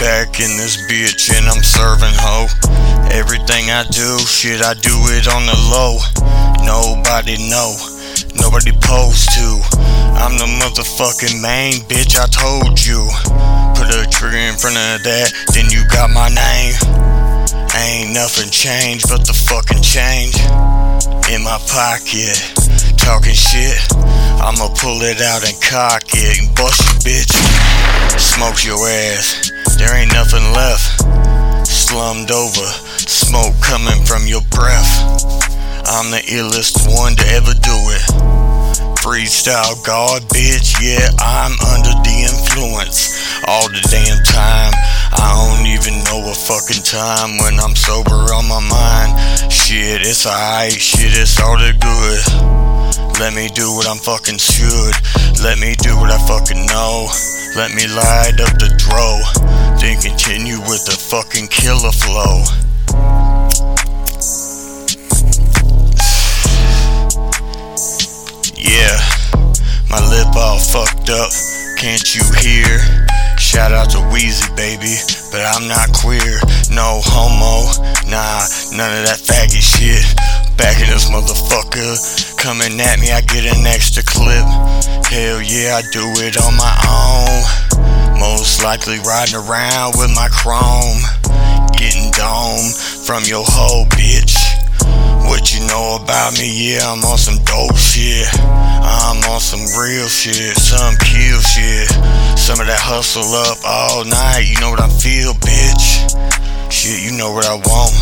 back in this bitch and I'm serving ho. Everything I do, shit, I do it on the low. Nobody know, nobody post to. I'm the motherfucking main bitch, I told you. Put a trigger in front of that, then you got my name. Ain't nothing changed but the fucking change in my pocket. Talking shit, I'ma pull it out and cock it and bust you, bitch. Smoke your ass, there ain't nothing left. Slummed over, smoke coming from your breath. I'm the illest one to ever do it. Freestyle God, bitch, yeah, I'm under the influence all the damn time. I don't even know a fucking time when I'm sober on my mind. Shit, it's alright, shit, it's all the good. Let me do what I'm fucking should. Let me do what I fucking know. Let me light up the throw. Then continue with the fucking killer flow. Yeah, my lip all fucked up. Can't you hear? Shout out to Weezy, baby, but I'm not queer. No homo, nah, none of that faggot shit. Back in this motherfucker, coming at me, I get an extra clip. Hell yeah, I do it on my own. Most likely riding around with my chrome. Getting dome from your hoe, bitch. What you know about me? Yeah, I'm on some dope shit. I'm real shit, some kill shit. Some of that hustle up all night. You know what I feel, bitch. Shit, you know what I want.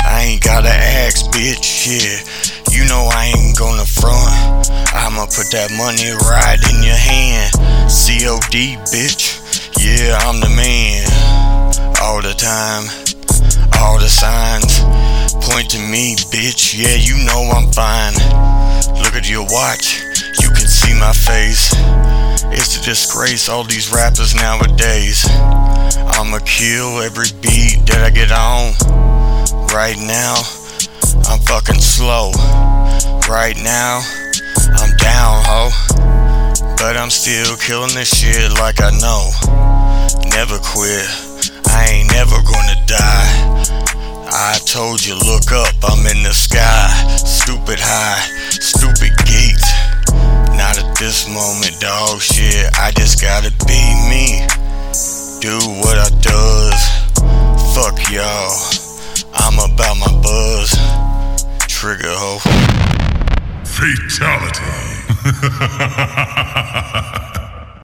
I ain't gotta ask, bitch. Shit, you know I ain't gonna front. I'ma put that money right in your hand. COD, bitch. Yeah, I'm the man. All the time, all the signs point to me, bitch. Yeah, you know I'm fine. Look at your watch, see my face. It's a disgrace, all these rappers nowadays. I'ma kill every beat that I get on. Right now, I'm fucking slow. Right now, I'm down, ho. But I'm still killing this shit like I know. Never quit, I ain't never gonna die. I told you, look up, I'm in dog shit. I just gotta be me. Do what I does. Fuck y'all. I'm about my buzz. Trigger ho. Fatality.